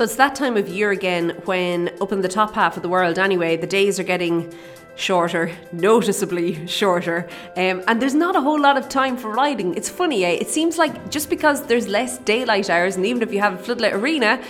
So it's that time of year again when, up in the top half of the world anyway, the days are getting shorter, noticeably shorter, um, and there's not a whole lot of time for riding. It's funny, eh? It seems like just because there's less daylight hours, and even if you have a floodlit arena,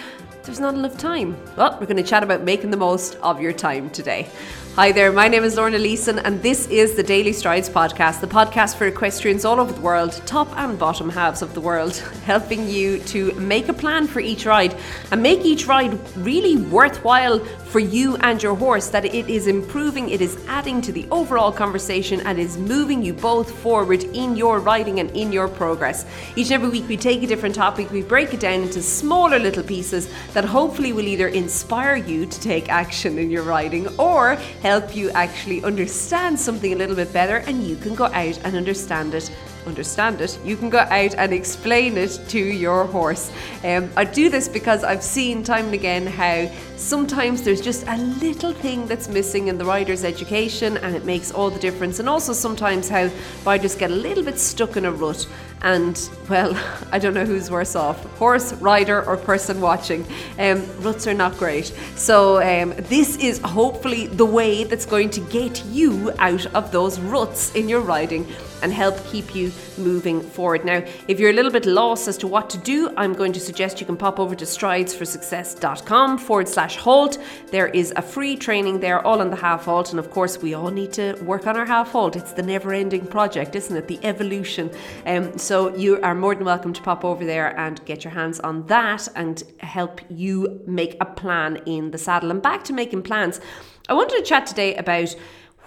there's not enough time. Well, we're going to chat about making the most of your time today. Hi there, my name is Lorna Leeson, and this is the Daily Strides podcast, the podcast for equestrians all over the world, top and bottom halves of the world, helping you to make a plan for each ride and make each ride really worthwhile for you and your horse, that it is improving, it is adding to the overall conversation, and is moving you both forward in your riding and in your progress. Each and every week, we take a different topic, we break it down into smaller little pieces that hopefully will either inspire you to take action in your writing or help you actually understand something a little bit better and you can go out and understand it understand it, you can go out and explain it to your horse. Um, I do this because I've seen time and again how sometimes there's just a little thing that's missing in the rider's education and it makes all the difference. And also sometimes how riders get a little bit stuck in a rut and well, I don't know who's worse off horse, rider, or person watching. Um, ruts are not great. So, um, this is hopefully the way that's going to get you out of those ruts in your riding and help keep you moving forward. Now, if you're a little bit lost as to what to do, I'm going to suggest you can pop over to stridesforsuccess.com forward slash halt. There is a free training there, all on the half halt. And of course, we all need to work on our half halt. It's the never ending project, isn't it? The evolution. Um, so you are more than welcome to pop over there and get your hands on that and help you make a plan in the saddle. And back to making plans. I wanted to chat today about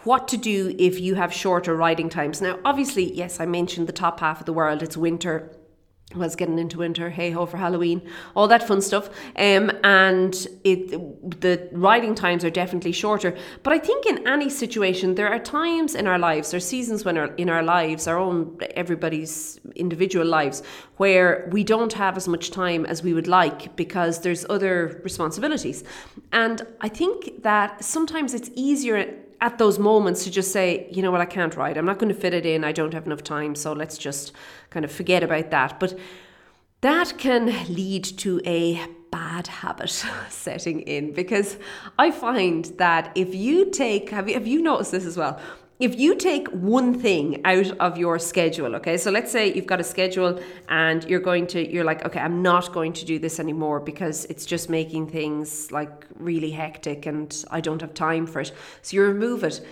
what to do if you have shorter riding times. Now, obviously, yes, I mentioned the top half of the world, it's winter. It's getting into winter, hey ho for Halloween, all that fun stuff. Um, and it the riding times are definitely shorter. But I think in any situation, there are times in our lives, there are seasons when our, in our lives, our own everybody's individual lives, where we don't have as much time as we would like because there's other responsibilities. And I think that sometimes it's easier at those moments to just say, you know what, I can't ride. I'm not going to fit it in. I don't have enough time. So let's just kind of forget about that. But that can lead to a bad habit setting in because I find that if you take, have you, have you noticed this as well? If you take one thing out of your schedule, okay, so let's say you've got a schedule and you're going to, you're like, okay, I'm not going to do this anymore because it's just making things like really hectic and I don't have time for it. So you remove it.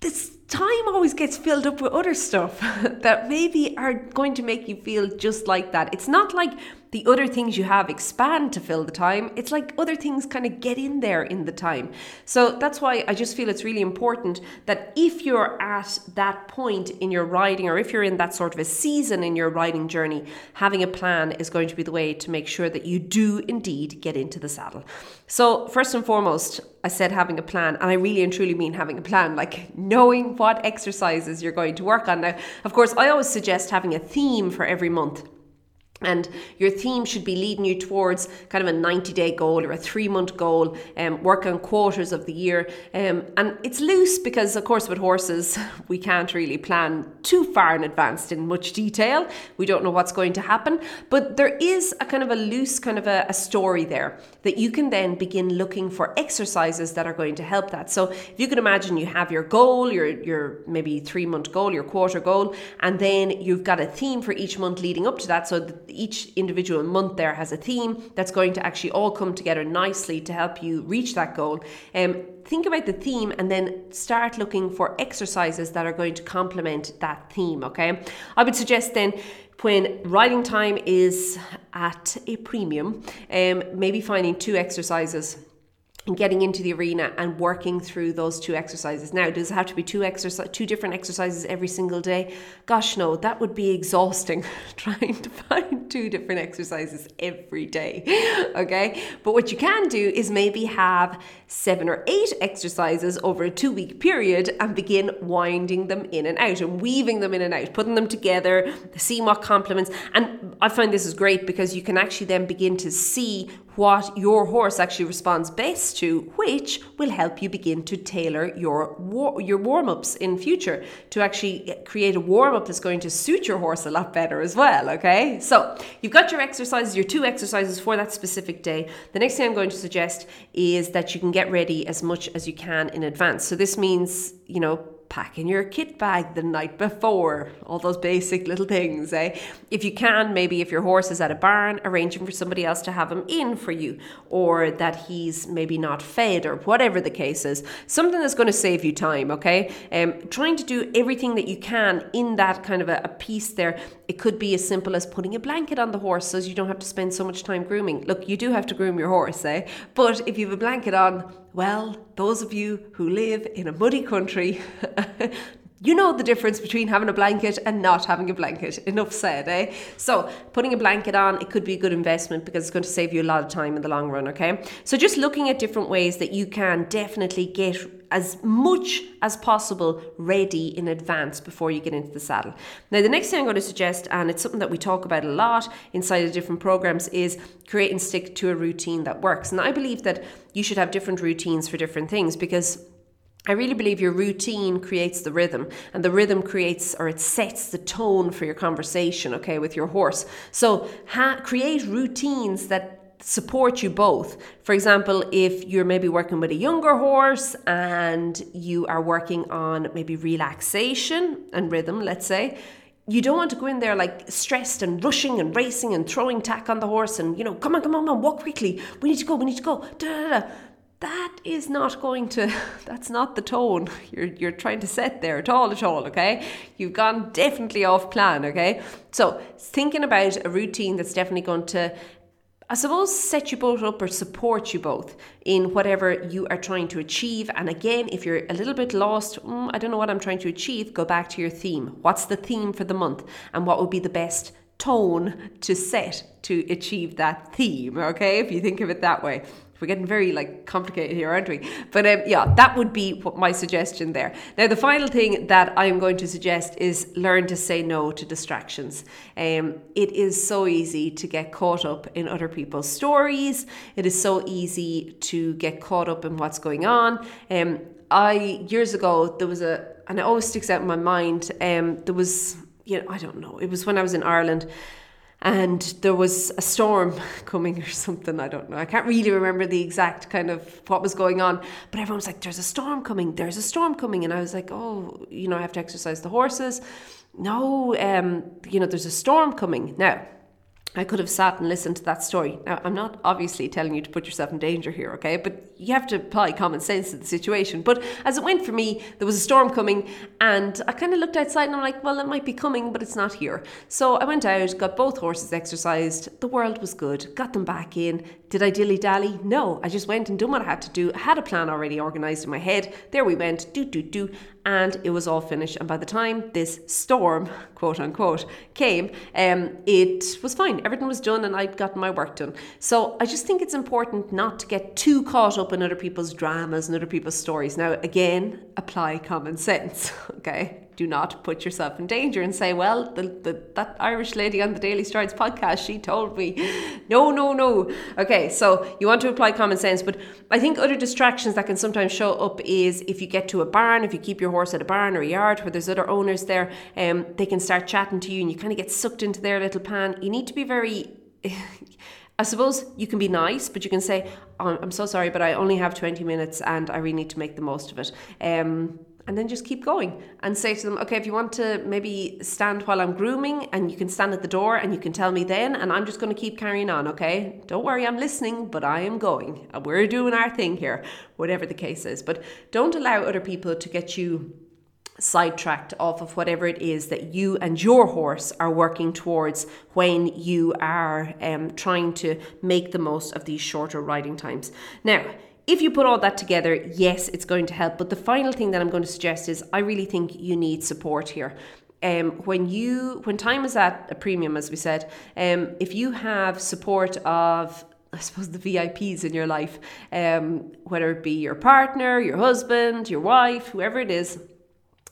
This time always gets filled up with other stuff that maybe are going to make you feel just like that. It's not like the other things you have expand to fill the time. It's like other things kind of get in there in the time. So that's why I just feel it's really important that if you're at that point in your riding or if you're in that sort of a season in your riding journey, having a plan is going to be the way to make sure that you do indeed get into the saddle. So, first and foremost, I said having a plan, and I really and truly mean having a plan, like knowing what exercises you're going to work on. Now, of course, I always suggest having a theme for every month. And your theme should be leading you towards kind of a 90 day goal or a three month goal, um, work on quarters of the year. Um, and it's loose because, of course, with horses, we can't really plan too far in advance in much detail. We don't know what's going to happen. But there is a kind of a loose kind of a, a story there that you can then begin looking for exercises that are going to help that. So if you can imagine you have your goal, your, your maybe three month goal, your quarter goal, and then you've got a theme for each month leading up to that. So each individual month there has a theme that's going to actually all come together nicely to help you reach that goal. Um, think about the theme and then start looking for exercises that are going to complement that theme. Okay, I would suggest then when writing time is at a premium, um, maybe finding two exercises getting into the arena and working through those two exercises. Now, does it have to be two exercise, two different exercises every single day? Gosh, no, that would be exhausting trying to find two different exercises every day. Okay, but what you can do is maybe have seven or eight exercises over a two week period and begin winding them in and out and weaving them in and out, putting them together, seeing what complements. And I find this is great because you can actually then begin to see what your horse actually responds best to, which will help you begin to tailor your war- your warm ups in future to actually create a warm up that's going to suit your horse a lot better as well. Okay, so you've got your exercises, your two exercises for that specific day. The next thing I'm going to suggest is that you can get ready as much as you can in advance. So this means you know packing your kit bag the night before, all those basic little things, eh? If you can, maybe if your horse is at a barn, arranging for somebody else to have him in for you, or that he's maybe not fed, or whatever the case is. Something that's going to save you time, okay? Um, trying to do everything that you can in that kind of a, a piece there. It could be as simple as putting a blanket on the horse so you don't have to spend so much time grooming. Look, you do have to groom your horse, eh? But if you have a blanket on, well, those of you who live in a muddy country, you know the difference between having a blanket and not having a blanket. Enough said, eh? So, putting a blanket on, it could be a good investment because it's going to save you a lot of time in the long run, okay? So, just looking at different ways that you can definitely get as much as possible ready in advance before you get into the saddle. Now, the next thing I'm going to suggest, and it's something that we talk about a lot inside of different programs, is create and stick to a routine that works. And I believe that you should have different routines for different things because I really believe your routine creates the rhythm, and the rhythm creates or it sets the tone for your conversation, okay, with your horse. So, ha- create routines that support you both. For example, if you're maybe working with a younger horse and you are working on maybe relaxation and rhythm, let's say, you don't want to go in there like stressed and rushing and racing and throwing tack on the horse and, you know, come on, come on, come on, walk quickly. We need to go, we need to go. Da, da, da. That is not going to, that's not the tone you're, you're trying to set there at all, at all, okay? You've gone definitely off plan, okay? So, thinking about a routine that's definitely going to I suppose, set you both up or support you both in whatever you are trying to achieve. And again, if you're a little bit lost, mm, I don't know what I'm trying to achieve, go back to your theme. What's the theme for the month? And what would be the best tone to set to achieve that theme? Okay, if you think of it that way. We're getting very like complicated here, aren't we? But um, yeah, that would be what my suggestion there. Now, the final thing that I am going to suggest is learn to say no to distractions. Um, it is so easy to get caught up in other people's stories. It is so easy to get caught up in what's going on. Um, I years ago there was a, and it always sticks out in my mind. Um, there was, you know, I don't know. It was when I was in Ireland and there was a storm coming or something. I don't know. I can't really remember the exact kind of what was going on, but everyone was like, "There's a storm coming. There's a storm coming," and I was like, "Oh, you know, I have to exercise the horses." No, um, you know, there's a storm coming now. I could have sat and listened to that story. Now, I'm not obviously telling you to put yourself in danger here, okay? But you have to apply common sense to the situation. But as it went for me, there was a storm coming, and I kind of looked outside and I'm like, well, it might be coming, but it's not here. So I went out, got both horses exercised. The world was good, got them back in. Did I dilly dally? No, I just went and done what I had to do. I had a plan already organized in my head. There we went, do, do, do, and it was all finished. And by the time this storm, quote unquote, came, um, it was fine. Everything was done and I'd gotten my work done. So I just think it's important not to get too caught up in other people's dramas and other people's stories. Now, again, apply common sense, okay? Do not put yourself in danger and say, well, the, the, that Irish lady on the Daily Strides podcast, she told me. No, no, no. Okay, so you want to apply common sense, but I think other distractions that can sometimes show up is if you get to a barn, if you keep your horse at a barn or a yard where there's other owners there, um, they can start chatting to you and you kind of get sucked into their little pan. You need to be very. I suppose you can be nice, but you can say, oh, I'm so sorry, but I only have 20 minutes and I really need to make the most of it. Um, and then just keep going and say to them, okay, if you want to maybe stand while I'm grooming and you can stand at the door and you can tell me then, and I'm just going to keep carrying on, okay? Don't worry, I'm listening, but I am going. We're doing our thing here, whatever the case is. But don't allow other people to get you sidetracked off of whatever it is that you and your horse are working towards when you are um, trying to make the most of these shorter riding times. Now, if you put all that together, yes, it's going to help. But the final thing that I'm going to suggest is I really think you need support here. Um, when you when time is at a premium, as we said, um, if you have support of I suppose the VIPs in your life, um, whether it be your partner, your husband, your wife, whoever it is,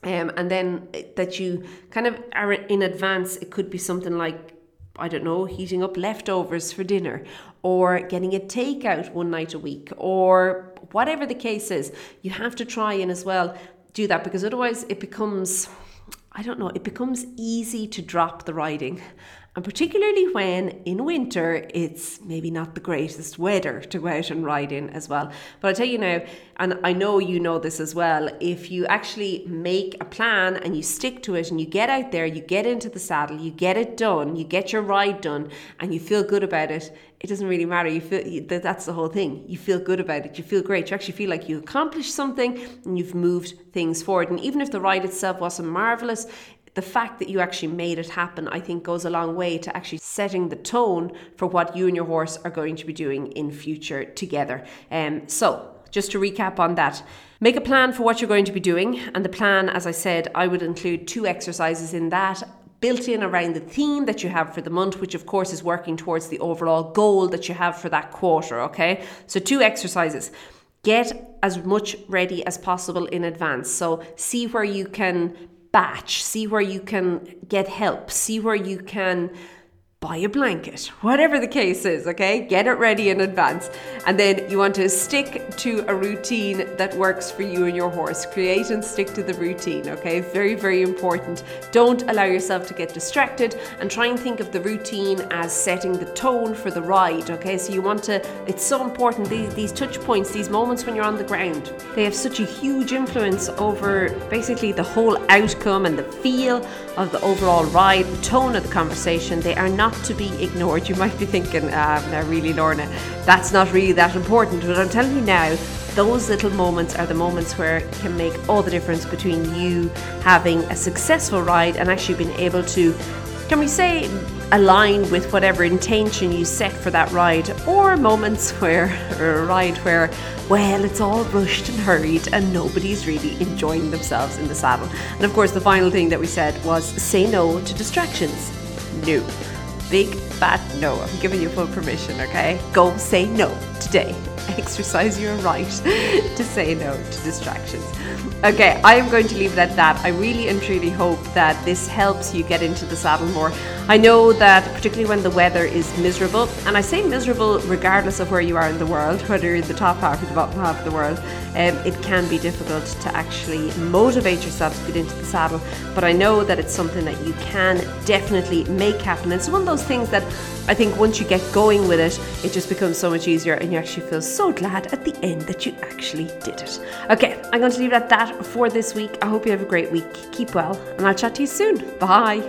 um, and then that you kind of are in advance. It could be something like I don't know, heating up leftovers for dinner or getting a takeout one night a week or whatever the case is. You have to try and as well do that because otherwise it becomes I don't know, it becomes easy to drop the riding. And particularly when in winter it's maybe not the greatest weather to go out and ride in as well. But I tell you now, and I know you know this as well, if you actually make a plan and you stick to it and you get out there, you get into the saddle, you get it done, you get your ride done, and you feel good about it, it doesn't really matter. You feel that's the whole thing. You feel good about it. You feel great. You actually feel like you accomplished something and you've moved things forward. And even if the ride itself wasn't marvelous, the fact that you actually made it happen, I think, goes a long way to actually setting the tone for what you and your horse are going to be doing in future together. Um, so, just to recap on that, make a plan for what you're going to be doing. And the plan, as I said, I would include two exercises in that built in around the theme that you have for the month, which of course is working towards the overall goal that you have for that quarter. Okay, so two exercises. Get as much ready as possible in advance. So, see where you can batch, see where you can get help, see where you can buy a blanket, whatever the case is, okay? Get it ready in advance. And then you want to stick to a routine that works for you and your horse. Create and stick to the routine, okay? Very, very important. Don't allow yourself to get distracted and try and think of the routine as setting the tone for the ride, okay? So you want to, it's so important, these, these touch points, these moments when you're on the ground, they have such a huge influence over basically the whole outcome and the feel of the overall ride, the tone of the conversation. They are not to be ignored. You might be thinking, uh, now really, Lorna, that's not really that important. But I'm telling you now, those little moments are the moments where it can make all the difference between you having a successful ride and actually being able to, can we say, align with whatever intention you set for that ride, or moments where, or a ride where, well, it's all rushed and hurried and nobody's really enjoying themselves in the saddle. And of course, the final thing that we said was say no to distractions. No big fat no. I'm giving you full permission, okay? Go say no today. Exercise your right to say no to distractions. Okay, I am going to leave it at that. I really and truly hope that this helps you get into the saddle more. I know that, particularly when the weather is miserable, and I say miserable regardless of where you are in the world, whether you're in the top half or the bottom half of the world, um, it can be difficult to actually motivate yourself to get into the saddle. But I know that it's something that you can definitely make happen. It's one of those things that I think once you get going with it, it just becomes so much easier and you actually feel so glad at the end that you actually did it. Okay, I'm going to leave it at that for this week. I hope you have a great week. Keep well, and I'll chat to you soon. Bye.